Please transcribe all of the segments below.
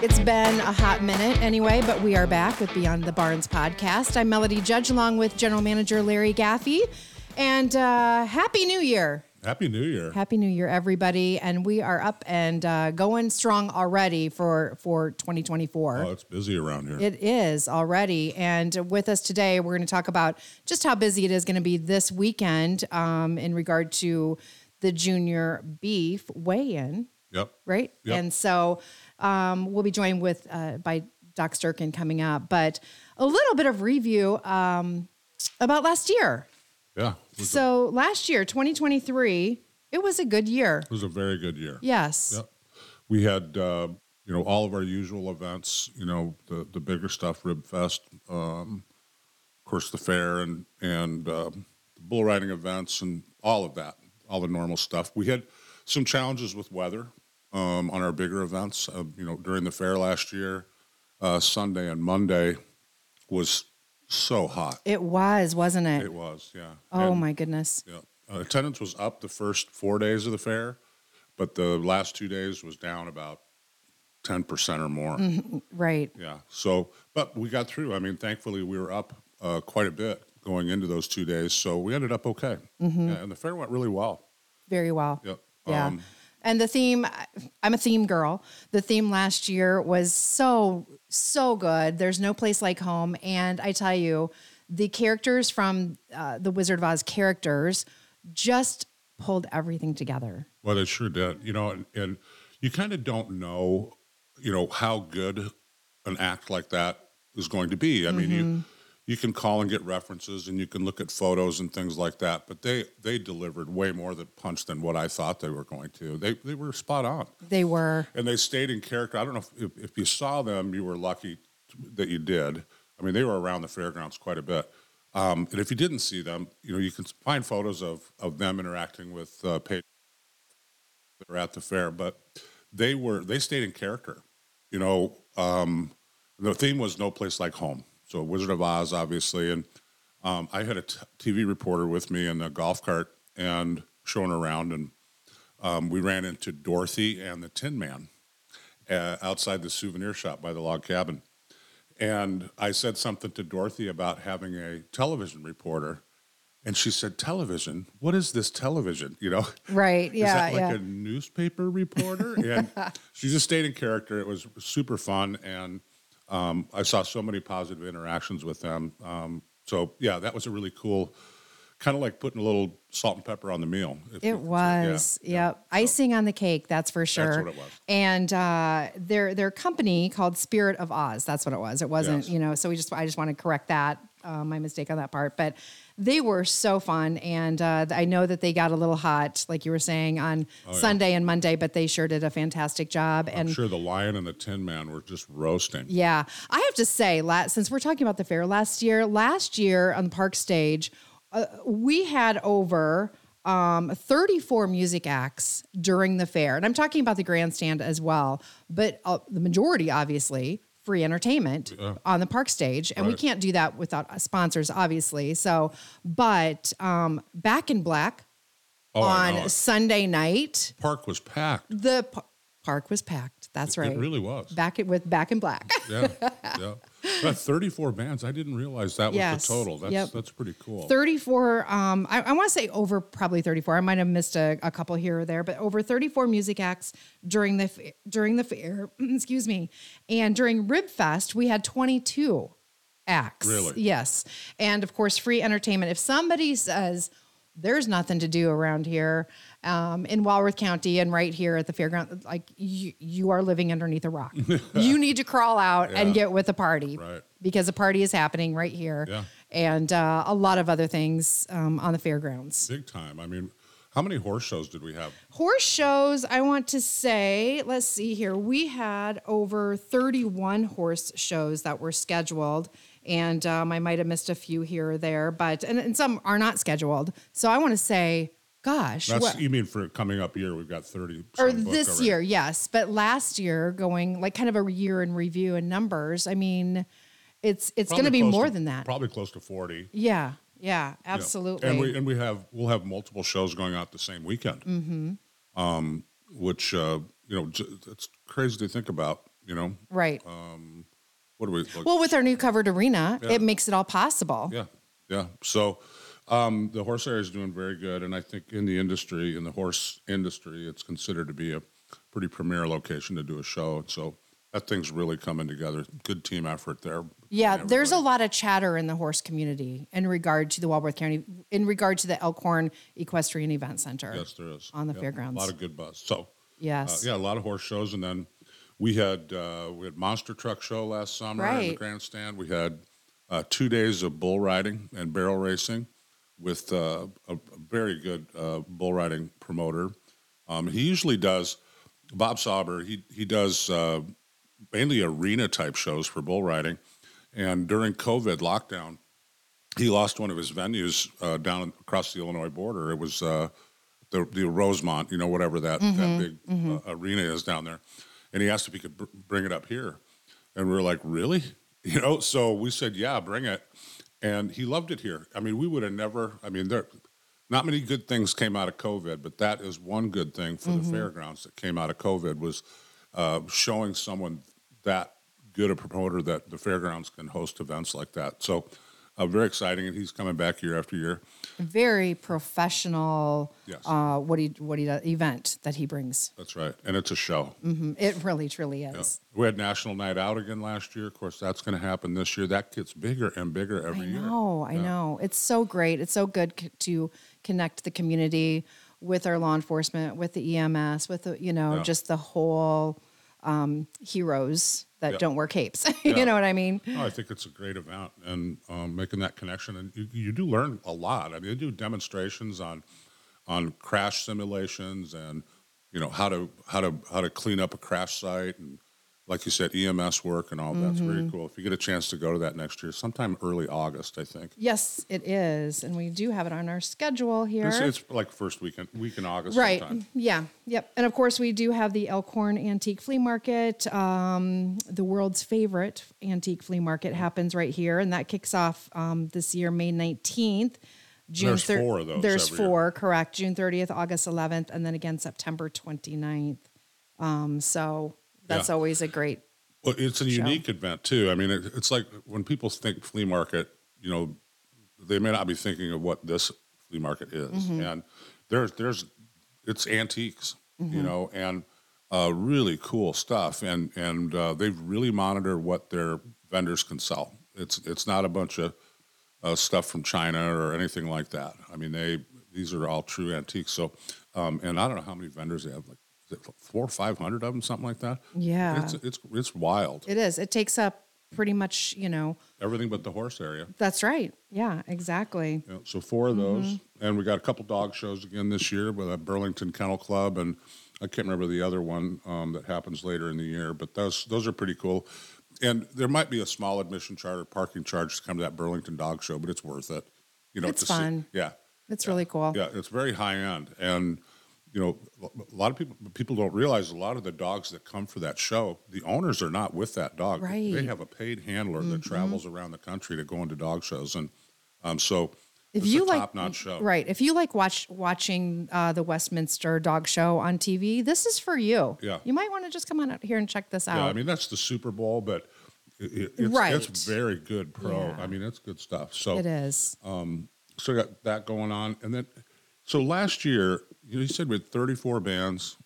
It's been a hot minute anyway, but we are back with Beyond the Barns podcast. I'm Melody Judge along with General Manager Larry Gaffey. And uh, Happy New Year. Happy New Year. Happy New Year, everybody. And we are up and uh, going strong already for, for 2024. Oh, it's busy around here. It is already. And with us today, we're going to talk about just how busy it is going to be this weekend um, in regard to the junior beef weigh in, yep. right? Yep. And so um, we'll be joined with uh, by Doc Sterken coming up. But a little bit of review um, about last year. Yeah. So last year, 2023, it was a good year. it was a very good year. Yes. Yep. We had, uh, you know, all of our usual events, you know, the, the bigger stuff, Rib Fest, um, of course, the fair and, and um, the bull riding events and all of that, all the normal stuff. We had some challenges with weather um, on our bigger events. Uh, you know, during the fair last year, uh, Sunday and Monday was so hot. It was, wasn't it? It was, yeah. oh And- my goodness. Yeah. Uh, attendance was up the first four days of the fair, but the last two days was down about 10% or more. Right. Yeah. So, but we got through. I mean, thankfully, we were up uh, quite a bit going into those two days. So we ended up okay. Yeah, and the fair went really well. Very well. Yep. Yeah. Um, and the theme, I'm a theme girl. The theme last year was so, so good. There's no place like home. And I tell you, the characters from uh, the Wizard of Oz characters just pulled everything together. Well, they sure did. You know, and, and you kind of don't know, you know, how good an act like that is going to be. I mean, you you can call and get references, and you can look at photos and things like that. But they they delivered way more than punch than what I thought they were going to. They they were spot on, They were, and they stayed in character. I don't know if if, if you saw them, you were lucky that you did. I mean, they were around the fairgrounds quite a bit. Um, and if you didn't see them, you know, you can find photos of of them interacting with uh, patrons that were at the fair, but they were they stayed in character. You know, um, the theme was "No Place Like Home," so Wizard of Oz, obviously, and um, I had a t- TV reporter with me in a golf cart and showing around, and um, we ran into Dorothy and the Tin Man uh, outside the souvenir shop by the log cabin. And I said something to Dorothy about having a television reporter, and she said, "Television? What is this television?" You know, right. is Yeah. that like yeah. a newspaper reporter? And she just stayed in character. It was super fun, and um, I saw so many positive interactions with them. Um, so yeah, that was a really cool, kind of like putting a little salt and pepper on the meal. if you- It was, yeah, yep. Icing on the cake, that's for sure. That's what it was. And uh, their their company called Spirit of Oz. That's what it was. It wasn't, Yes. you know. So we just I just want to correct that uh, my mistake on that part. But they were so fun, and uh, I know that they got a little hot, like you were saying, on Sunday and Monday. But they sure did a fantastic job. I'm and sure the lion and the tin man were just roasting. yeah, I have to say, la- since we're talking about the fair last year, last year on the park stage, uh, we had over um, 34 music acts during the fair. And I'm talking about the grandstand as well, but uh, the majority, obviously, free entertainment on the park stage. And we can't do that without sponsors, obviously. So, but um, Back in Black Oh, on Sunday night, Park was packed. the park was packed. That's right. It really was. Back it with Back in Black. Yeah, yeah. But 34 bands. I didn't realize that was Yes. the total. That's Yep. that's pretty cool. 34 um i, I want to say over probably 34 i might have missed a, a couple here or there but over 34 music acts during the during the fair excuse me and during rib fest we had 22 acts Really? yes and of course free entertainment if somebody says there's nothing to do around here um, in Walworth County and right here at the fairground. Like you, you are living underneath a rock. you need to crawl out and get with the party Right. because a party is happening right here Yeah. and uh, a lot of other things um, on the fairgrounds. Big time. I mean, how many horse shows did we have? Horse shows, I want to say, let's see here. We had over 31 horse shows that were scheduled. And um, I might have missed a few here or there, but, and, and some are not scheduled. So I want to say, gosh, That's what- you mean for coming up year? We've got 30. or this already. year, yes. But last year, going like kind of a year in review and numbers, I mean, it's it's going to be more to- than that. Probably close to 40. Yeah, yeah, absolutely. And we and we have we'll have multiple shows going out the same weekend. Mm-hmm. Um, which uh, you know j- it's crazy to think about. You know, Right. what do we? Like, well, with our new covered arena, Yeah. it makes it all possible. Yeah, yeah. So um, the horse area is doing very good, and I think in the industry, in the horse industry, it's considered to be a pretty premier location to do a show. And so that thing's really coming together. Good team effort there. Yeah, there's a lot of chatter in the horse community in regard to the Walworth County, in regard to the Elkhorn Equestrian Event Center. Yes, there is on the Yeah, fairgrounds. A lot of good buzz. So uh, Yes. yeah, a lot of horse shows, and then we had uh, we had monster truck show last summer in the grandstand. We had uh, two days of bull riding and barrel racing with uh, a, a very good uh, bull riding promoter. Um, he usually does Bob Sauber. He he does uh, mainly arena type shows for bull riding, and during COVID lockdown, he lost one of his venues uh, down across the Illinois border. It was uh, the the Rosemont, you know, whatever that that big uh, arena is down there, and he asked if he could br- bring it up here, and we were like, really, you know? So we said, yeah, bring it, and he loved it here. I mean, we would have never. I mean, there. Not many good things came out of COVID, but that is one good thing for the fairgrounds that came out of COVID was uh, showing someone that good a promoter that the fairgrounds can host events like that. So, uh, very exciting, and he's coming back year after year. Very professional. Yes. Uh, what he what he does, event that he brings. That's right, and it's a show. Mhm. It really truly is. We had National Night Out again last year. Of course, that's going to happen this year. That gets bigger and bigger every I year. know, I know. It's so great. It's so good c- to connect the community with our law enforcement, with the EMS, with the, you know, Yeah. just the whole um, heroes that Yeah. don't wear capes. Yeah. you know what I mean? No, I think it's a great event, and um, making that connection, and you, you do learn a lot. I mean, they do demonstrations on on crash simulations, and you know how to how to how to clean up a crash site, and like you said, EMS work and all that's Mm-hmm. very cool. If you get a chance to go to that next year, sometime early August, I think. Yes, it is, and we do have it on our schedule here. It's, it's like first weekend week in August, Right. sometime. Yeah. Yep. And of course, we do have the Elkhorn Antique Flea Market. Um, the world's favorite antique flea market happens right here, and that kicks off um, this year, May nineteenth. June There's four of those There's every year. four, correct. June 30th, August 11th, and then again September 29th. Um, so that's Yeah. always a great. Well, it's a unique event too. I mean, it, it's like when people think flea market, you know, they may not be thinking of what this flea market is, Mm-hmm. and there's there's it's antiques, Mm-hmm. you know, and uh, really cool stuff, and and uh, they've really monitored what their vendors can sell. It's it's not a bunch of uh, stuff from China or anything like that. I mean, they these are all true antiques. So, um, and I don't know how many vendors they have, like four or five hundred of them, something like that. Yeah. It's it's it's wild. It is. It takes up pretty much, you know. Everything but the horse area. That's right. Yeah. Exactly. Yeah, so four of those, Mm-hmm. and we got a couple dog shows again this year with a Burlington Kennel Club, and I can't remember the other one um, that happens later in the year. But those those are pretty cool. And there might be a small admission charge or parking charge to come to that Burlington Dog Show, but it's worth it. You know, It's to see- fun. yeah, It's really cool. yeah, it's very high end, and you know, a lot of people people don't realize a lot of the dogs that come for that show, the owners are not with that dog. They Right. Mm-hmm. have a paid handler that travels around the country to go into dog shows, and um, so if it's you like top notch show. right if you like watch watching uh, the westminster dog show on tv this is for you Yeah. you might want to just come on out here and check this out Yeah, I mean that's the Super Bowl, but it, it- it's, Right. it's very good pro. Yeah. I mean, it's good stuff. So it is um so got that going on, and then so last year you, said we had 34 bands.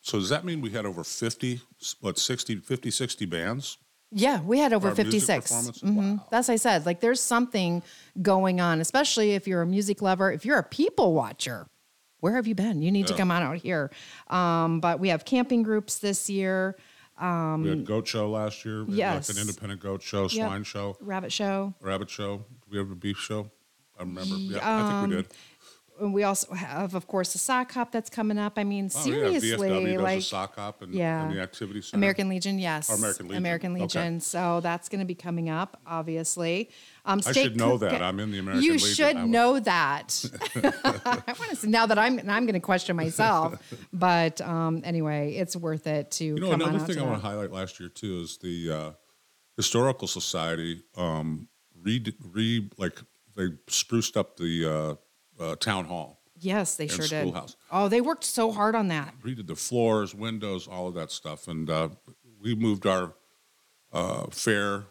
So does that mean we had over 50, what 60, 50, 60 bands? yeah we had over Our music 56 performance? Mhm. Wow. that's i said like there's something going on especially if you're a music lover if you're a people watcher where have you been you need to come on out here um, but we have camping groups this year we had goat show last year. Um, yes. like an independent goat show, Yep. swine show, rabbit show rabbit show. Do we have a beef show? I remember. Yeah, I think we did. And we also have of course the sock hop that's coming up i mean Oh, seriously yeah, like sock hop and, yeah. and the activity center. American Legion, yes. Oh, American Legion. American Okay. So that's going to be coming up, obviously. Um, I should know that. I'm in the American You Legion. should know that. I want to say now that I'm I'm going to question myself, but um, anyway, it's worth it to You know, another thing I want to highlight last year too is the uh, historical society um, re re like they spruced up the uh, uh, town hall, Yes, they sure did. schoolhouse. Oh, they worked so hard on that. redid the floors, windows, all of that stuff, and uh, we moved our uh, fair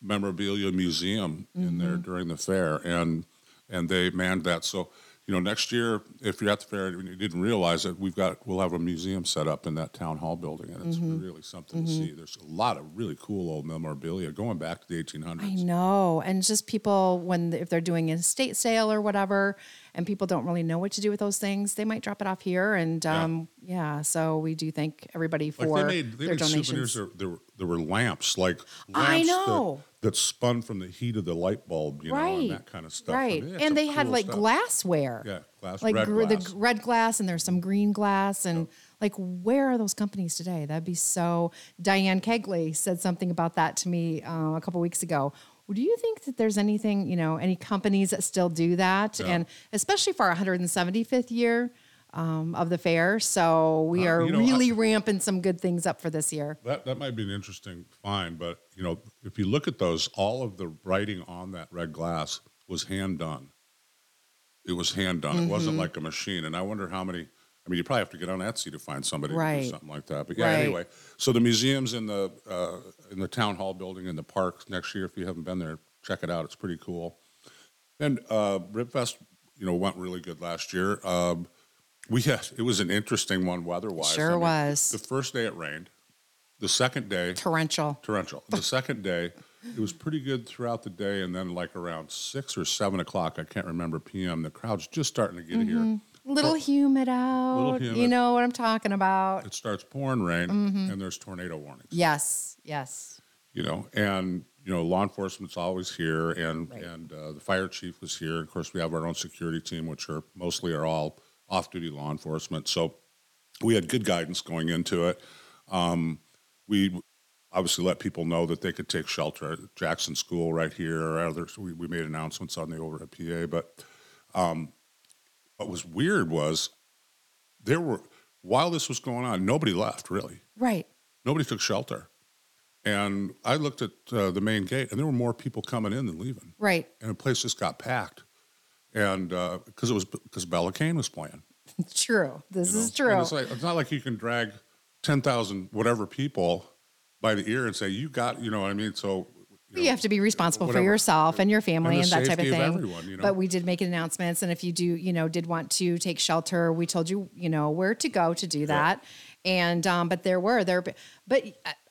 memorabilia museum in there during the fair, and and they manned that. So you know, next year, if you're at the fair and you didn't realize it, we've got we'll have a museum set up in that town hall building, and it's really something to see. There's a lot of really cool old memorabilia going back to the 1800s. I know. And just people, when if they're doing an estate sale or whatever, and people don't really know what to do with those things, they might drop it off here. And um, yeah, so we do thank everybody for Like they made they their made donations. souvenirs. There, there, were, there were lamps, like I know. That, that spun from the heat of the light bulb, you know, and that kind of stuff. I Right. mean, and they had cool like stuff. glassware. Yeah, glass, Like red gr- glass. the red glass, and there's some green glass. And like, where are those companies today? That'd be so. Diane Kegley said something about that to me uh, a couple weeks ago. Do you think that there's anything, you know, any companies that still do that? Yeah. And especially for our 175th year um, of the fair. So we Uh, are you know, really I- ramping some good things up for this year. That that might be an interesting find, but you know, if you look at those, all of the writing on that red glass was hand done. It was hand done. It Mm-hmm. wasn't like a machine. And I wonder how many. I mean, you probably have to get on Etsy to find somebody to do something like that. But yeah, Right. anyway. So the museums in the uh, in the town hall building in the park next year. If you haven't been there, check it out. It's pretty cool. And uh, Ribfest, you know, went really good last year. Um, we had it was an interesting one weather-wise. Sure was. The first day it rained. The second day, Torrential. torrential. The second day, it was pretty good throughout the day, and then like around six or seven o'clock, I can't remember p.m. The crowd's just starting to get here. Little humid out. You humid. know what I'm talking about. It starts pouring rain, Mm-hmm. and there's tornado warnings. Yes. Yes. You know, and you know, law enforcement's always here, and Right. and uh, the fire chief was here. Of course, we have our own security team, which are mostly are all off-duty law enforcement. So we had good guidance going into it. Um, we obviously let people know that they could take shelter at Jackson School right here or others. We, we made announcements on the overhead PA, but um, what was weird was there were while this was going on, nobody left really. Right. Nobody took shelter, and I looked at uh, the main gate, and there were more people coming in than leaving, Right. and the place just got packed, and because it was because Bella Cain was playing. True. This you know? is And true. It's like it's not like you can drag ten thousand whatever people by the ear and say you got you know what I mean. So you, you have to be responsible whatever. for yourself and your family And and, that type of thing. of everyone, you know? But we did make announcements, and if you do, you know, did want to take shelter, we told you, you know, where to go to do that. And um, but there were there, but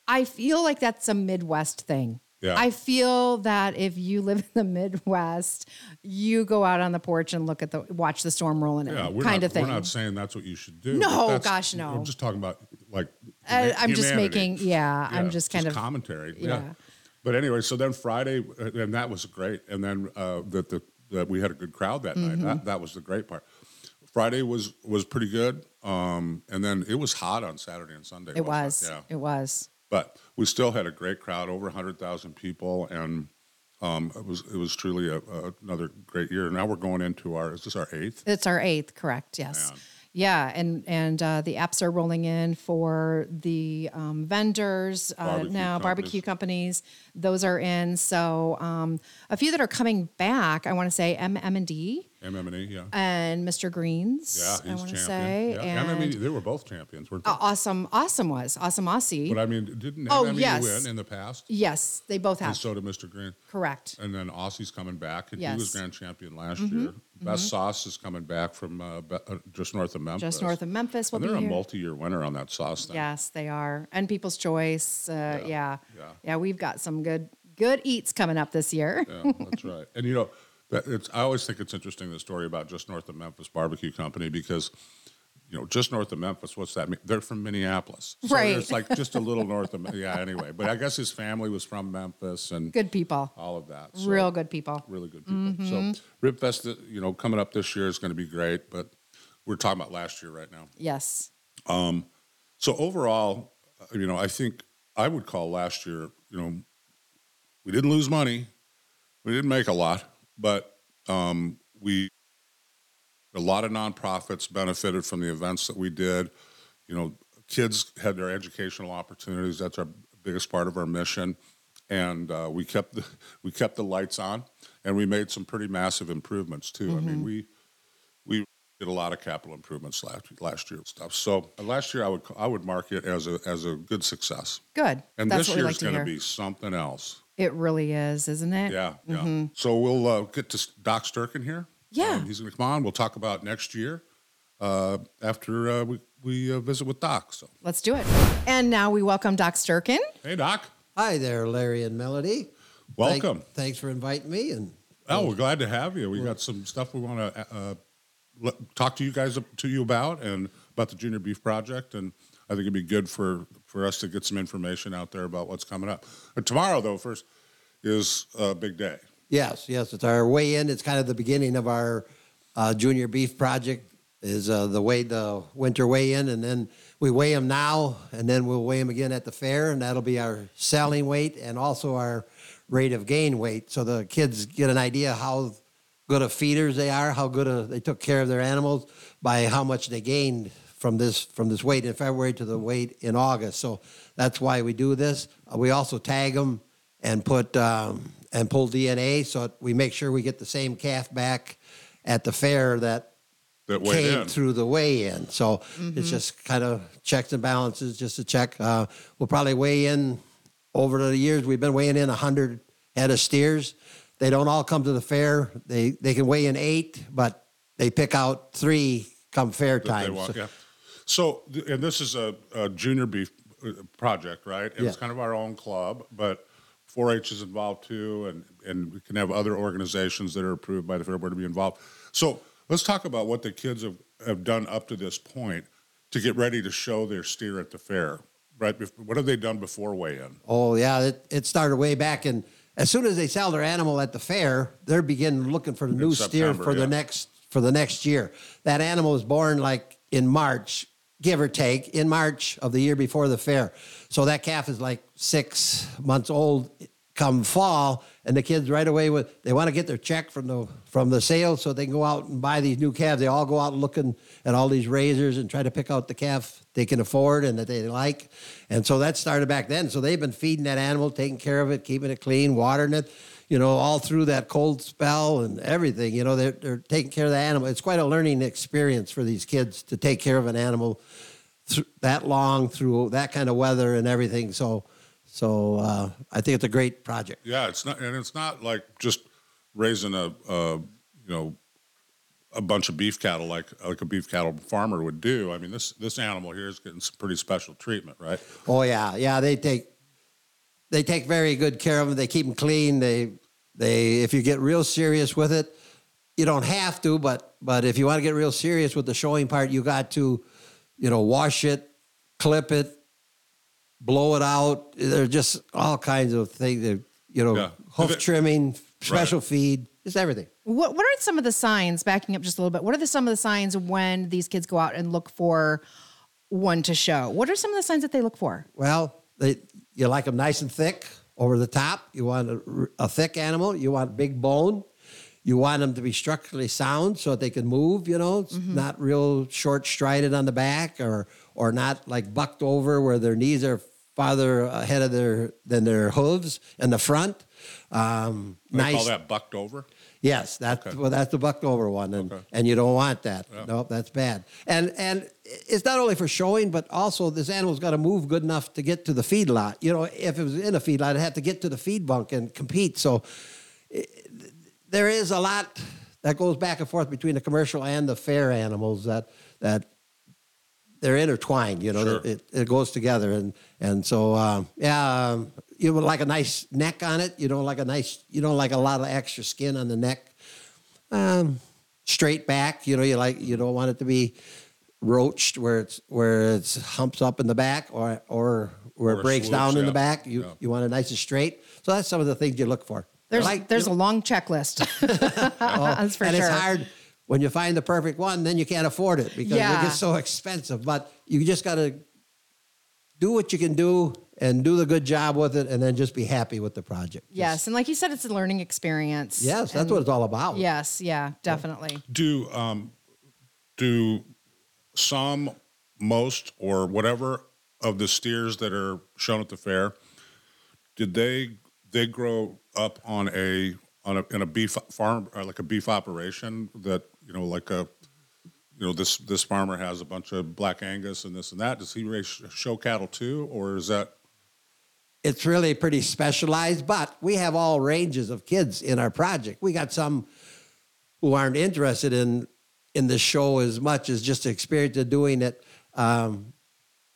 I feel like that's a Midwest thing. Yeah. I feel that if you live in the Midwest, you go out on the porch and look at the watch the storm rolling in, yeah, we're kind not, of thing. We're not saying that's what you should do. No, gosh, no. I'm just talking about like huma- I'm just making, yeah, I'm just kind of commentary. Yeah. yeah. But anyway, so then Friday, uh, and that was great. And then uh, that the that we had a good crowd that Mm-hmm. night. That that was the great part. Friday was was pretty good. Um, and then it was hot on Saturday and Sunday. It was. Yeah. It was. But we still had a great crowd, over hundred thousand people, and um, it was it was truly a, a, another great year. Now we're going into our is this our eighth? It's our eighth, correct? Yes. Man. Yeah, and and uh, the apps are rolling in for the um, vendors uh, Barbecue now, barbecue companies. companies. Those are in. So um, a few that are coming back. I want to say M M and D MME, yeah, and Mr. Greens. yeah, I he's want to champion. say yeah, and MME, they were both champions, weren't they? uh, awesome. Awesome was awesome Aussie. but I mean, didn't oh, MME yes. win in the past? yes, they both And have. so did Mr. Green. Correct. And then Aussie's coming back, and he Yes. Mm-hmm. was grand champion last year. Best Sauce is coming back from uh, be- uh, just north of Memphis. Just north of Memphis will and they're be a here. multi-year winner on that sauce thing. Yes, they are. And People's Choice. Uh, yeah. yeah. yeah. we've got some good good eats coming up this year. Yeah, that's right. And you know, that it's I always think it's interesting the story about just north of Memphis Barbecue Company because you know, just north of Memphis, what's that mean? They're from Minneapolis. So Right. It's like just a little north of yeah, anyway. But I guess his family was from Memphis and Good people. all of that. So, Real good people. really good people. So Ribfest, uh, you know, coming up this year is going to be great, but we're talking about last year right now. Yes. Um, so overall, uh, you know, I think I would call last year, you know, we didn't lose money, we didn't make a lot, but um, we a lot of nonprofits benefited from the events that we did. You know, kids had their educational opportunities. That's our biggest part of our mission, and uh, we kept the, we kept the lights on, and we made some pretty massive improvements too. I mean, we we did a lot of capital improvements last last year and stuff. So uh, last year I would I would mark it as a as a good success. Good. And That's this year's like going to be something else. It really is, isn't it? Yeah, yeah. So we'll uh, get to Doc Sterken here. Yeah. Um, he's going to come on. We'll talk about next year uh, after uh, we we uh, visit with Doc. So Let's do it. And now we welcome Doc Sterken. hey, Doc. Hi there, Larry and Melody. Thank- Welcome. thanks for inviting me. And Oh, we're glad to have you. We got some stuff we want to uh, talk to you guys to you about and about the Junior Beef Project, and I think it'd be good for for us to get some information out there about what's coming up. But tomorrow, though, first is a big day. Yes, yes, it's our weigh in. It's kind of the beginning of our uh, junior beef project. Is uh, the way the winter weigh in, and then we weigh them now, and then we'll weigh them again at the fair, and that'll be our selling weight and also our rate of gain weight, so the kids get an idea how good of feeders they are, how good a, they took care of their animals by how much they gained from this from this weight in February to the weight in August. So that's why we do this. Uh, we also tag them and put um, and pull DNA so we make sure we get the same calf back at the fair that That came in. through the weigh-in. So it's just kind of checks and balances, just to check. Uh, we'll probably weigh in over the years. We've been weighing in hundred head of steers. They don't all come to the fair. They they can weigh in eight, but they pick out three come fair time. want. So- yeah. So, and this is a, a junior beef uh, project, right? And it's Yeah. kind of our own club, but 4-H is involved too, and and we can have other organizations that are approved by the fair board to be involved. So let's talk about what the kids have, have done up to this point to get ready to show their steer at the fair. Right? What have they done before weigh-in? Oh yeah, it, it started way back, and as soon as they sell their animal at the fair, they're beginning looking for the new steer for yeah. the next for the next year. That animal was born like in March, give or take, in March of the year before the fair. So that calf is like six months old come fall, and the kids right away with they want to get their check from the from the sale so they can go out and buy these new calves. They all go out looking at all these razors and try to pick out the calf they can afford and that they like. And so that started back then. So they've been feeding that animal, taking care of it, keeping it clean, watering it, you know, all through that cold spell and everything. You know, they're they're taking care of the animal. It's quite a learning experience for these kids to take care of an animal th- that long through that kind of weather and everything. So so uh, I think it's a great project. Yeah, it's not, and it's not like just raising a, a you know, a bunch of beef cattle like like a beef cattle farmer would do. I mean, this this animal here is getting some pretty special treatment, right? Oh yeah, yeah. They take they take very good care of them. They keep them clean. They they if you get real serious with it, you don't have to, but but if you want to get real serious with the showing part, you got to, you know, wash it, clip it, blow it out. There's just all kinds of things. That, you know, Yeah. hoof it- trimming, special feed, just everything. What What are some of the signs? Backing up just a little bit. What are the, some of the signs when these kids go out and look for one to show? What are some of the signs that they look for? Well, they you like them nice and thick over the top. You want a, a thick animal. You want big bone. You want them to be structurally sound so that they can move. You know, it's mm-hmm. not real short strided on the back, or or not like bucked over where their knees are farther ahead of their than their hooves in the front. Um, They nice. call that bucked over. Yes, that's Okay. well, that's the bucked over one, and Okay. and you don't want that. Yeah. Nope, that's bad. And and it's not only for showing, but also this animal's got to move good enough to get to the feed lot. You know, if it was in a feed lot, it'd have to get to the feed bunk and compete. So eh, there is a lot that goes back and forth between the commercial and the fair animals that that they're intertwined. You know, Sure. it, it goes together, and and so um, yeah, um, you would like a nice neck on it. You don't like a nice, you don't like a lot of extra skin on the neck. Um, straight back, you know, you like you don't want it to be roached where it's where it's humps up in the back or or where Or it breaks swoops, down in yeah. the back. You Yeah. you want it nice and straight. So that's some of the things you look for. There's Like, there's you a long checklist. That's for and sure. it's hard when you find the perfect one, then you can't afford it because Yeah. it gets so expensive. But you just got to do what you can do and do the good job with it, and then just be happy with the project. Just- Yes, and like you said, it's a learning experience. yes, that's what it's all about. Yes, yeah, definitely. Do um, do some, most, or whatever of the steers that are shown at the fair? Did they they grow up on a on a in a beef farm or like a beef operation that you know like a you know this this farmer has a bunch of black Angus and this and that. Does he raise show cattle too, or is that it's really pretty specialized, but we have all ranges of kids in our project. We got some who aren't interested in in the show as much as just the experience of doing it. Um,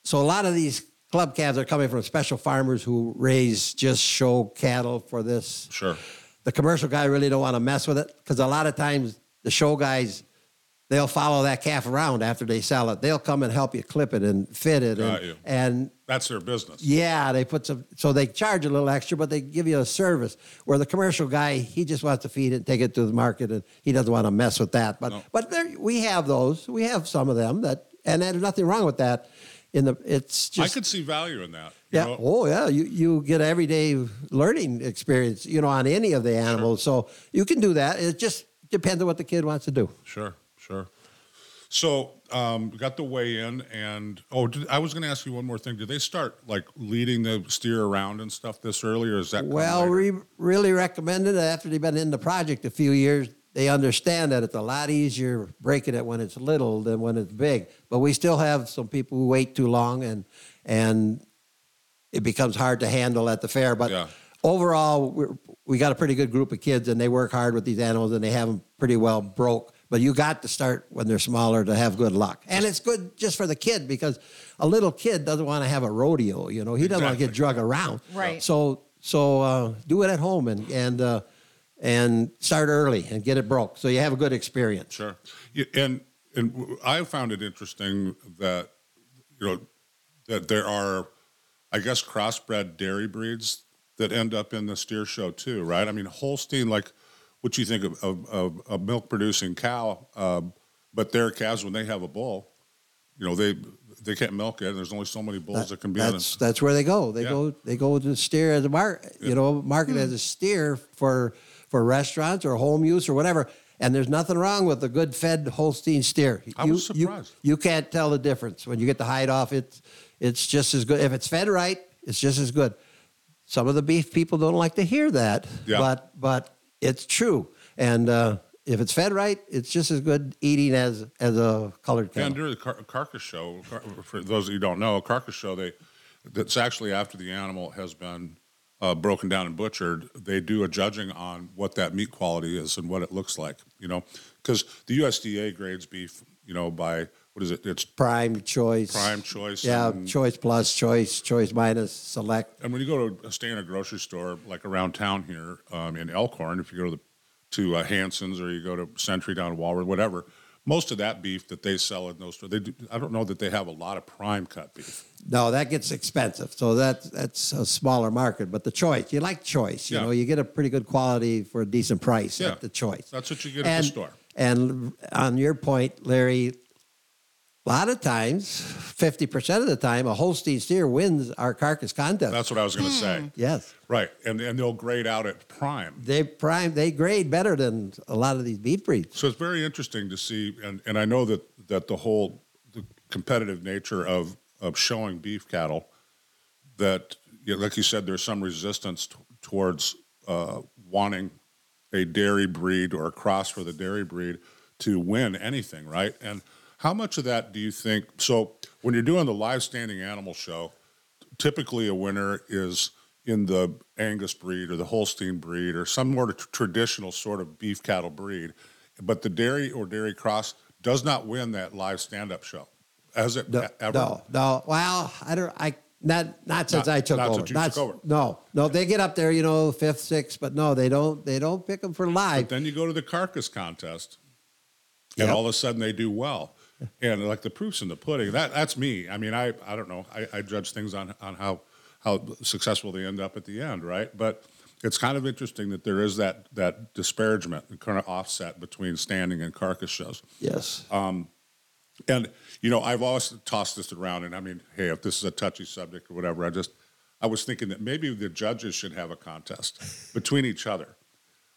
so a lot of these club calves are coming from special farmers who raise just show cattle for this. sure? The commercial guy really don't want to mess with it because a lot of times the show guys they'll follow that calf around after they sell it. They'll come and help you clip it and fit it Got and, you. and That's their business. yeah, they put some, so they charge a little extra, but they give you a service. Where the commercial guy, he just wants to feed it, and take it to the market, and he doesn't want to mess with that. But No. but there, we have those. We have some of them that, and there's nothing wrong with that. In the, it's just, I could see value in that. you yeah. know? Oh yeah, you you get everyday learning experience, you know, on any of the animals. So you can do that. It's just depends on what the kid wants to do. Sure, sure. So um, got the weigh in, and oh, did, I was going to ask you one more thing. Did they start like leading the steer around and stuff this early, or is that Well, we really recommend it after they've been in the project a few years. They understand that it's a lot easier breaking it when it's little than when it's big. But we still have some people who wait too long, and and it becomes hard to handle at the fair. But Yeah. Overall, we're, we got a pretty good group of kids, and they work hard with these animals, and they have them pretty well broke. But you got to start when they're smaller to have good luck, and it's good just for the kid because a little kid doesn't want to have a rodeo. You know, he doesn't want to get Exactly. drug around. Right. So so uh, do it at home and and uh, and start early and get it broke so you have a good experience. Sure. Yeah, and and w- I found it interesting that you know that there are, I guess, crossbred dairy breeds that end up in the steer show too, right? I mean, Holstein, like what you think of of, of a milk producing cow, um, but their calves when they have a bull, you know, they they can't milk it. And there's only so many bulls that, can be in That's it. that's where they go. They Yeah. go they go to the steer as a mark, you know, market as a steer for for restaurants or home use or whatever. And there's nothing wrong with a good fed Holstein steer. I you, was you- surprised. You, can't tell the difference when you get the hide off. It's it's just as good if it's fed right. It's just as good. Some of the beef people don't like to hear that, Yeah. but but it's true. And uh, if it's fed right, it's just as good eating as as a colored Yeah, and during the car- carcass show, car- for those of you who don't know, a carcass show, they that's actually after the animal has been uh, broken down and butchered. They do a judging on what that meat quality is and what it looks like. You know, because the USDA grades beef, you know, by what is it? It's prime choice. prime choice. Yeah, and, choice plus, choice, choice minus, select. and when you go to stay in a grocery store like around town here um, in Elkhorn, if you go to the to uh, Hanson's or you go to Sentry down in Walworth, whatever. Most of that beef that they sell in those stores, they do, I don't know that they have a lot of prime cut beef. No, that gets expensive. So that's that's a smaller market. But the choice, you like choice. You Yeah. know, you get a pretty good quality for a decent price Yeah. at the choice. That's what you get at the store. And on your point, Larry, a lot of times, fifty percent of the time, a Holstein steer wins our carcass contest. That's what I was going to say. yes. Right, and and they'll grade out at prime. They prime they grade better than a lot of these beef breeds. So it's very interesting to see, and, and I know that that the whole the competitive nature of of showing beef cattle, that you know, like you said, there's some resistance t- towards uh, wanting a dairy breed or a cross for the dairy breed to win anything, right? And how much of that do you think? So when you're doing the live standing animal show, typically a winner is in the Angus breed or the Holstein breed or some more tr- traditional sort of beef cattle breed. But the dairy or dairy cross does not win that live stand up show. Has it No, ever? no, no. Well, I don't. I not not since Not- I took not over. since you took over. No, no. They get up there, you know, fifth, sixth, but no, they don't. They don't pick them for live. But then you go to the carcass contest, and Yep. all of a sudden they do well. And like the proofs in the pudding. That that's me. I mean, I I don't know. I, I judge things on on how how successful they end up at the end, right? But it's kind of interesting that there is that that disparagement and kind of offset between standing and carcass shows. yes. Um, and you know, I've always tossed this around, and I mean, hey, if this is a touchy subject or whatever, I just I was thinking that maybe the judges should have a contest between each other,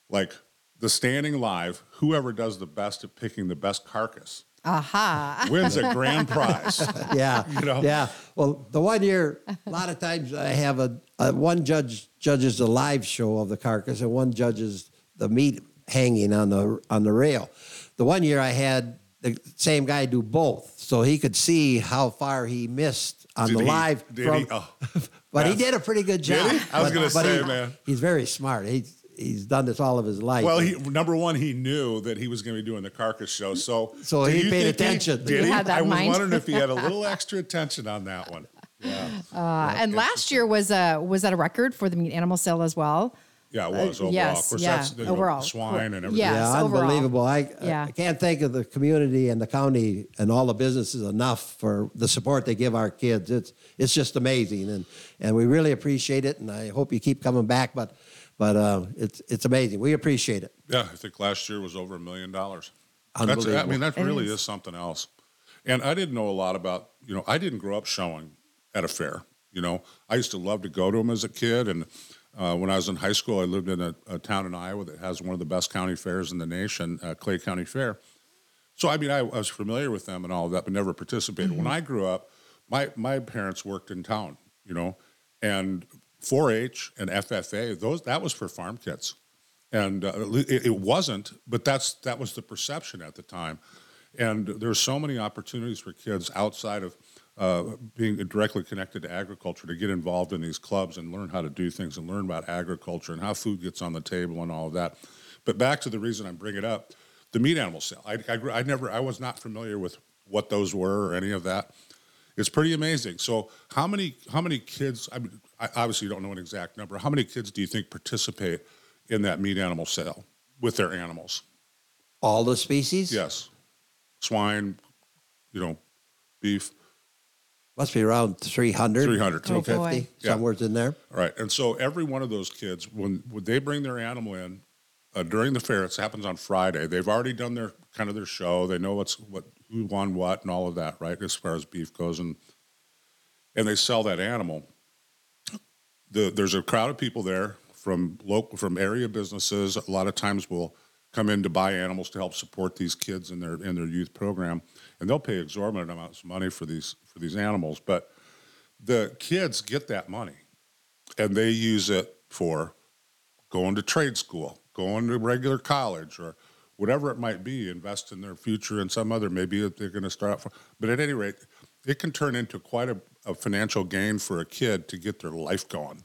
like the standing live. Whoever does the best at picking the best carcass Aha. wins a grand prize. yeah, You know? yeah. Well, the one year, a lot of times I have a, a one judge judges the live show of the carcass, and one judges the meat hanging on the on the rail. The one year I had the same guy do both, so he could see how far he missed on Did the he- live. did from- he? Oh. but he did a pretty good job. he? I was gonna say, he- man. he's very smart. He's he's done this all of his life. Well, he number one, he knew that he was going to be doing the carcass show, so So he paid think attention. did He he? had that I was wondering if he had a little extra attention on that one. Yeah, Uh, and last year was a was that a record for the meat animal sale as well? Yeah, it was Uh, overall. yes, of course, yeah, that's you know, overall. swine and everything. Yeah. yeah, Yes, overall. unbelievable. I, Yeah. I can't think of the community and the county and all the businesses enough for the support they give our kids. It's it's just amazing, and and we really appreciate it. And I hope you keep coming back. But but uh, it's it's amazing. We appreciate it. Yeah, I think last year was over a million dollars. That's, I mean, that It really is. is. something else. And I didn't know a lot about, you know, I didn't grow up showing at a fair. You know, I used to love to go to them as a kid. And uh, when I was in high school, I lived in a, a town in Iowa that has one of the best county fairs in the nation, uh, Clay County Fair. So, I mean, I, I was familiar with them and all of that, but never participated. When I grew up, my, my parents worked in town, you know, and 4-H and FFA, those that was for farm kids and uh, it, it wasn't but that's that was the perception at the time and there's so many opportunities for kids outside of uh, being directly connected to agriculture to get involved in these clubs and learn how to do things and learn about agriculture and how food gets on the table and all of that but back to the reason i bring it up the meat animal sale i, I, I never i was not familiar with what those were or any of that it's pretty amazing. So, how many how many kids? I mean, I obviously don't know an exact number. How many kids do you think participate in that meat animal sale with their animals? All the species. Yes, swine, you know, beef. Must be around 300. 300, 350, okay. Yeah. somewhere in there. All right, and so every one of those kids, when when they bring their animal in uh, during the fair, it happens on Friday. They've already done their kind of their show. They know what's what who won what and all of that, right? As far as beef goes, and and they sell that animal. The, there's a crowd of people there from local from area businesses. A lot of times will come in to buy animals to help support these kids in their in their youth program, and they'll pay exorbitant amounts of money for these for these animals. But the kids get that money and they use it for going to trade school, going to regular college, or whatever it might be, invest in their future in some other, maybe they're going to start out. For, but at any rate, it can turn into quite a, a financial gain for a kid to get their life going.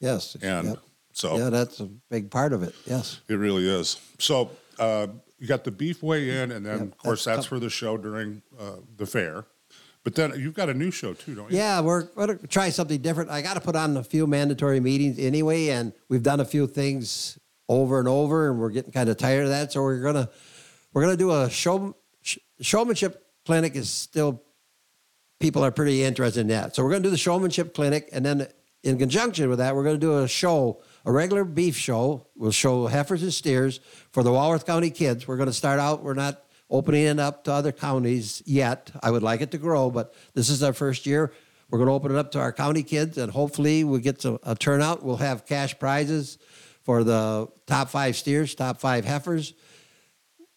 Yes. And Yep. so Yeah, that's a big part of it. Yes. it really is. So uh, you got the beef weigh in, and then, Yep, of course, that's that's for the show during uh, the fair. But then you've got a new show too, don't you? Yeah, we're going to try something different. I got to put on a few mandatory meetings anyway, and we've done a few things over and over, and we're getting kind of tired of that. So we're gonna we're gonna do a show sh- showmanship clinic. Is still people are pretty interested in that. So we're gonna do the showmanship clinic, and then in conjunction with that, we're gonna do a show, a regular beef show. We'll show heifers and steers for the Walworth County kids. We're gonna start out. We're not opening it up to other counties yet. I would like it to grow, but this is our first year. We're going to open it up to our county kids, and hopefully we get some, a turnout. We'll have cash prizes for the top five steers, top five heifers.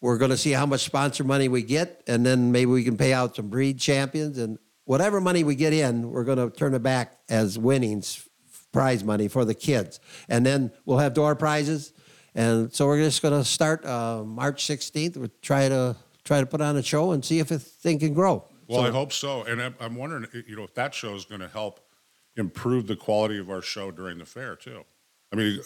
We're going to see how much sponsor money we get, and then maybe we can pay out some breed champions. And whatever money we get in, we're going to turn it back as winnings, prize money for the kids. And then we'll have door prizes. And so we're just going to start uh, March 16th. We'll try to try to put on a show and see if the thing can grow. Well, So- I hope so, and I'm, I'm wondering, you know, if that show is going to help improve the quality of our show during the fair too. I mean,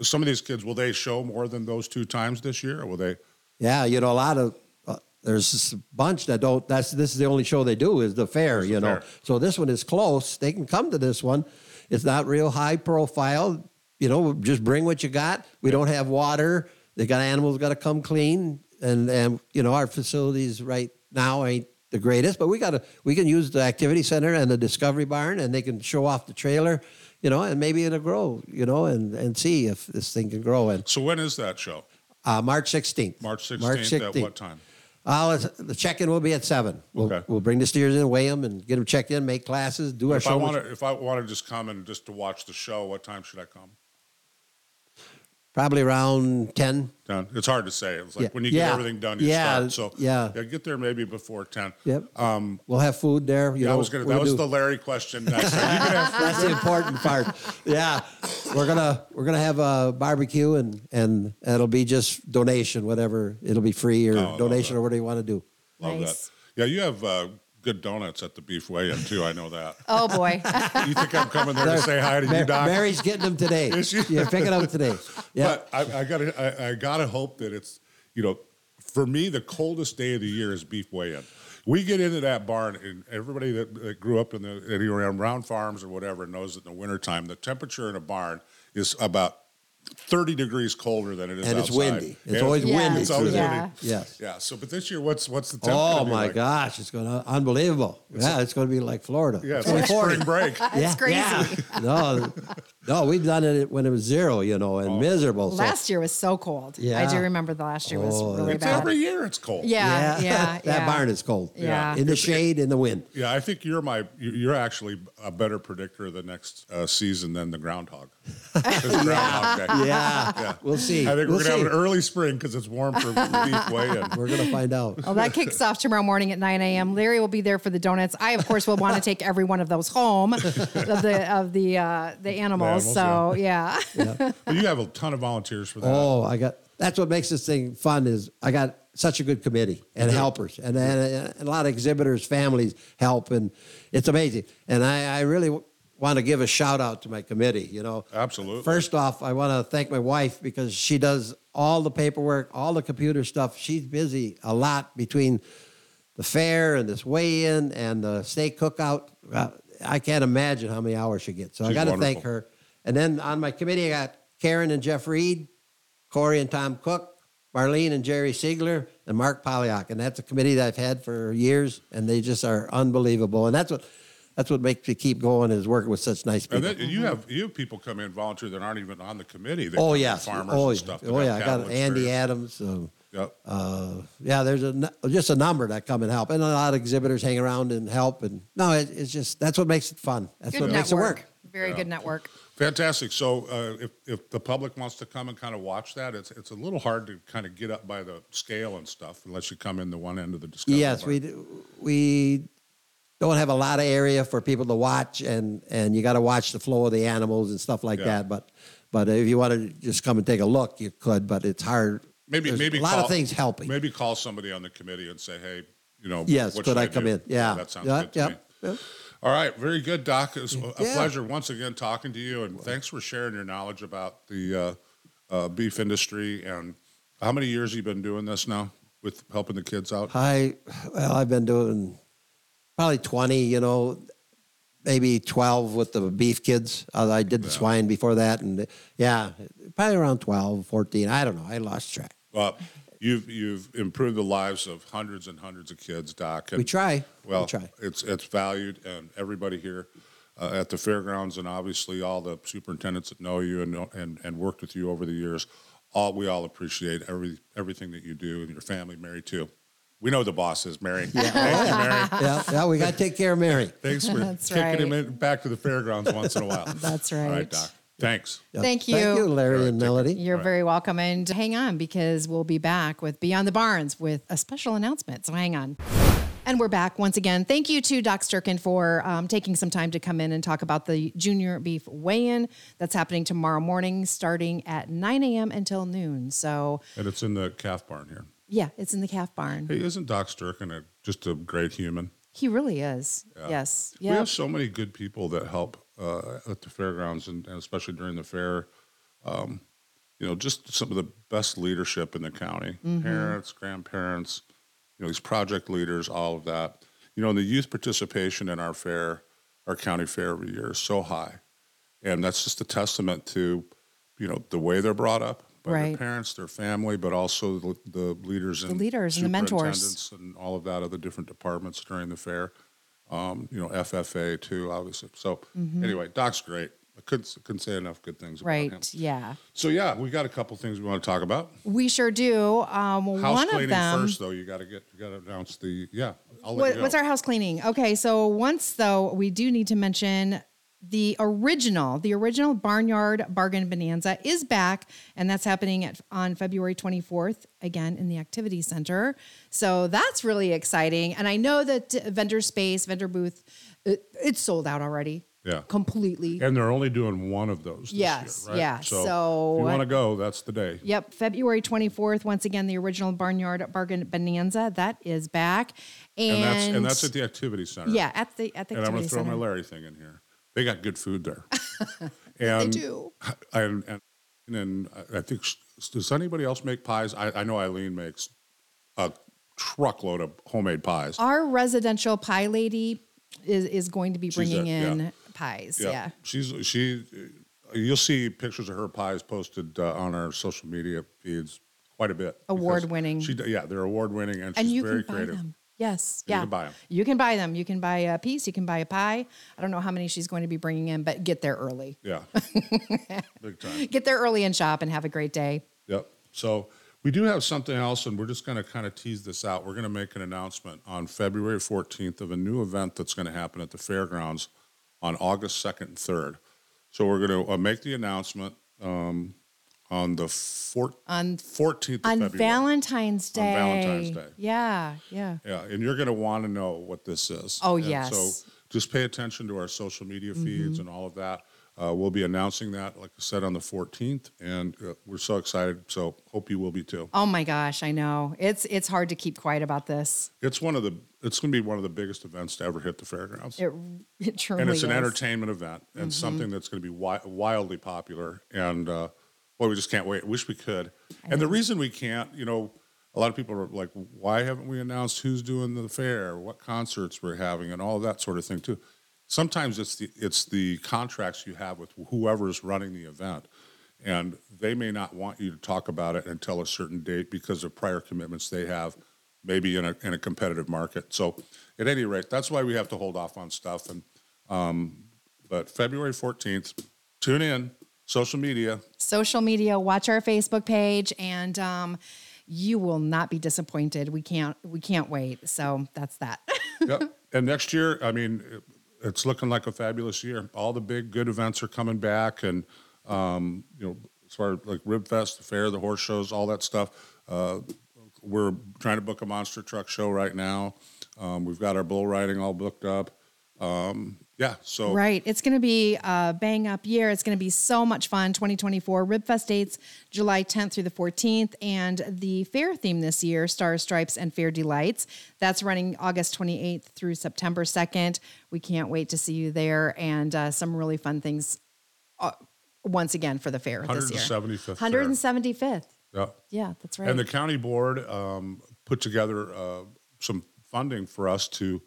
some of these kids will they show more than those two times this year, or will they? Yeah, you know, a lot of uh, there's a bunch that don't. That's this is the only show they do is the fair. The you know, fair. so this one is close. They can come to this one. It's not real high profile. You know, just bring what you got. We don't have water. They got animals got to come clean, and and you know our facilities right now ain't the greatest, but we got to we can use the activity center and the discovery barn, and they can show off the trailer. You know, and maybe it'll grow. You know, and and see if this thing can grow. And So when is that show? uh, March sixteenth. March 16th, at what time? Uh, the check-in will be at seven. We'll, Okay. we'll bring the steers in, weigh them, and get them checked in, make classes, do our If I want to, if I want to just come and just to watch the show, what time should I come? Probably around ten. Ten. It's hard to say. It's like Yeah. when you get Yeah. everything done, you Yeah. start. So Yeah. get there maybe before ten. Yep. Um, We'll have food there. You yeah, know, I was gonna. That was do- the Larry question. Next time. You can have That's the important part. Yeah, we're gonna we're gonna have a barbecue and and it'll be just donation, whatever. It'll be free or Oh, donation or whatever you want to do. Love Nice. that. Yeah, you have uh, good donuts at the beef weigh-in too. I know that. Oh boy. you think I'm coming there to say hi to you, Doc? Mary's getting them today. Is she? You're picking them up today. Yeah. But I, I gotta, I, I gotta hope that it's, you know, for me, the coldest day of the year is beef weigh-in. We get into that barn, and everybody that, that grew up in the in around round farms or whatever knows that in the wintertime, the temperature in a barn is about 30 degrees colder than it is and it's outside. windy. It's And always Yeah. windy. It's always. Yeah. windy. Yes. Yeah. So, but this year, what's what's the temperature? Oh be my like? gosh, it's going to unbelievable. yeah, it's going to be like Florida. Yeah, it's It's like gonna spring break. That's crazy. Yeah. No, no, we've done it when it was zero, you know, and miserable. So, Last year was so cold. Yeah, I do remember the last year was Oh, really It's bad. every year it's cold. yeah, yeah, that yeah. barn is cold. Yeah. in the shade, in the wind. Yeah, I think you're my you're actually a better predictor of the next uh, season than the groundhog. 'Cause groundhog Day. Yeah, we'll see. I think we'll we're gonna see. have an early spring because it's warm for beef weigh-in. We're gonna find out. Well, that kicks off tomorrow morning at 9 a.m. Larry will be there for the donuts. I, of course, will want to take every one of those home of the of the uh, the animals. animals, so yeah. But you have a ton of volunteers for that. Oh, I got. That's what makes this thing fun. Is I got such a good committee and helpers, and, and, and a lot of exhibitors' families help, and it's amazing. And I, I really w- want to give a shout out to my committee. You know, Absolutely. First off, I want to thank my wife because she does all the paperwork, all the computer stuff. She's busy a lot between the fair and this weigh-in and the steak cookout. Uh, I can't imagine how many hours she gets. So I got to thank her. And then on my committee, I got Karen and Jeff Reed, Corey and Tom Cook, Marlene and Jerry Siegler, and Mark Polyak. And that's a committee that I've had for years, and they just are unbelievable. And that's what that's what makes me keep going is working with such nice people. And then you have you have people come in volunteer that aren't even on the committee. That oh come in, yes, farmers oh, and yeah. stuff. oh yeah. I got cattle Andy. Adams. Um, Yep. uh, yeah, there's a n- just a number that come and help, and a lot of exhibitors hang around and help. And no, it, it's just that's what makes it fun. That's Good what makes it network. work. Very good network. Fantastic. So, uh, if, if the public wants to come and kind of watch that, it's it's a little hard to kind of get up by the scale and stuff unless you come in the one end of the discussion. Yes, we do- we don't have a lot of area for people to watch, and and you got to watch the flow of the animals and stuff like Yeah. that. But but if you want to just come and take a look, you could. But it's hard. maybe There's maybe a lot call, of things helping. Maybe call somebody on the committee and say, hey, you know, Yes, what could should I come do? in? Yeah. that sounds Yeah, good to yeah, me. All right, very good, Doc. It's a Yeah. pleasure once again talking to you, and thanks for sharing your knowledge about the uh, uh, beef industry. And how many years have you been doing this now with helping the kids out? I well, I've been doing probably twenty. You know, maybe twelve with the beef kids. Uh, I did the Yeah. swine before that, and yeah, probably around 12, 14. I don't know. I lost track. Well, you've you've improved the lives of hundreds and hundreds of kids, Doc. And, We try. Well, we try. it's it's valued, and everybody here uh, at the fairgrounds, and obviously all the superintendents that know you and and and worked with you over the years. All we all appreciate every everything that you do, and your family, Mary too. We know the boss is Mary. Thank you, Mary. yeah, yeah, we got to take care of Mary. Thanks for That's kicking right. him in, back to the fairgrounds once in a while. That's right. All right, right. Doc. Thanks. Yeah. Thank Thank you. you, Larry All right, and Melody. You're Right. very welcome. And hang on because we'll be back with Beyond the Barns with a special announcement. So hang on. And we're back once again. Thank you to Doc Sterken for um, taking some time to come in and talk about the junior beef weigh in that's happening tomorrow morning, starting at 9 a.m. until noon. So, And it's in the calf barn here. Yeah, it's in the calf barn. Hey, isn't Doc Sterken a, just a great human? He really is. Yes. We have so many good people that help uh, at the fairgrounds, and, and especially during the fair. Um, you know, just some of the best leadership in the county parents, grandparents, you know, these project leaders, all of that. You know, and the youth participation in our fair, our county fair every year is so high. And that's just a testament to, you know, the way they're brought up by Right. their parents, their family, but also the, the leaders and leaders and the mentors. and all of that of the different departments during the fair. Um, you know, FFA too, obviously. So anyway, Doc's great. I couldn't, couldn't say enough good things about him. Mm-hmm. Right. Yeah. So yeah, we got a couple things we want to talk about. We sure do. Um, House one of cleaning them. first, though. You got to get, you got to announce the yeah. I'll let What, what's our house cleaning? Okay, so once though, we do need to mention the original, the original Barnyard Bargain Bonanza is back, and that's happening at, on February 24th again in the Activity Center. So that's really exciting. And I know that uh, vendor space, vendor booth, it, it's sold out already. Yeah. completely. And they're only doing one of those. This Yes, year, right? yeah, So, so- if you want to go, that's the day. Yep, February 24th. Once again, the original Barnyard Bargain Bonanza that is back, and, And that's and that's at the activity center. yeah at the at the And I'm gonna throw center. my Larry thing in here. They got good food there. and, do. And, and and I think does anybody else make pies? I, I know Eileen makes a truckload of homemade pies. Our residential pie lady is is going to be bringing a- in yeah. pies. Yeah. she's she. You'll see pictures of her pies posted uh, on our social media feeds quite a bit. Award-winning. She yeah, they're award winning and she's and you very can buy creative. them. Yes, You yeah, can buy 'em. You can buy them. You can buy a piece. You can buy a pie. I don't know how many she's going to be bringing in, but get there early. Yeah, big time. Get there early and shop and have a great day. Yep. So we do have something else, and we're just going to kind of tease this out. We're going to make an announcement on February 14th of a new event that's going to happen at the fairgrounds on August 2nd and 3rd. So we're going to uh, make the announcement um, on the four, On 14th of on February. Valentine's Day. Valentine's Day. Yeah, yeah. Yeah, and you're going to want to know what this is. Oh, And yes. Mm-hmm. So just pay attention to our social media feeds and all of that. Uh, we'll be announcing that, like I said, on the 14th, and uh, we're so excited. So hope you will be too. Oh my gosh, I know. It's it's hard to keep quiet about this. It's one of the. It's going to be one of the biggest events to ever hit the fairgrounds, It it truly and it's an is. entertainment event and Mm-hmm. something that's going to be wi- wildly popular. And uh, boy, we just can't wait. Wish we could. And the reason we can't, you know, a lot of people are like, "Why haven't we announced who's doing the fair, what concerts we're having, and all that sort of thing too?" Sometimes it's the it's the contracts you have with whoever's running the event. And they may not want you to talk about it until a certain date because of prior commitments they have maybe in a in a competitive market. So at any rate, that's why we have to hold off on stuff. And um, but February fourteenth, tune in, social media. social media. Watch our Facebook page, and um, you will not be disappointed. We can't we can't wait. So that's that. Yep. and next year, I mean, it's looking like a fabulous year. All the big good events are coming back, and um, you know, as far as like Rib Fest, the fair, the horse shows, all that stuff. Uh, we're trying to book a monster truck show right now. Um, we've got our bull riding all booked up. Um, yeah, so Right. It's going to be a bang up year. It's going to be so much fun. 2024 Ribfest dates July 10th through the 14th. And the fair theme this year, Stars, Stripes, and Fair Delights. That's running August 28th through September 2nd. We can't wait to see you there and uh, some really fun things uh, once again for the fair this year. 175th fair. 175th. yeah. Yeah, that's right. And the county board um, put together uh, some funding for us to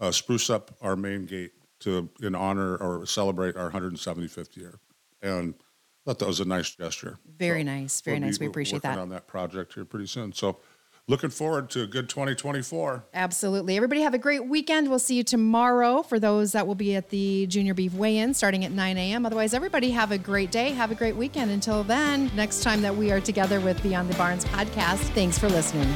uh, spruce up our main gate to in honor or celebrate our 175th year, and I thought that was a nice gesture. Very nice. Very we'll nice. be We appreciate that. on that project here pretty soon. So, looking forward to a good 2024. Absolutely. Everybody have a great weekend. We'll see you tomorrow for those that will be at the Junior Beef Weigh In starting at 9 a.m. Otherwise, everybody have a great day. Have a great weekend. Until then, next time that we are together with Beyond the Barns podcast, thanks for listening.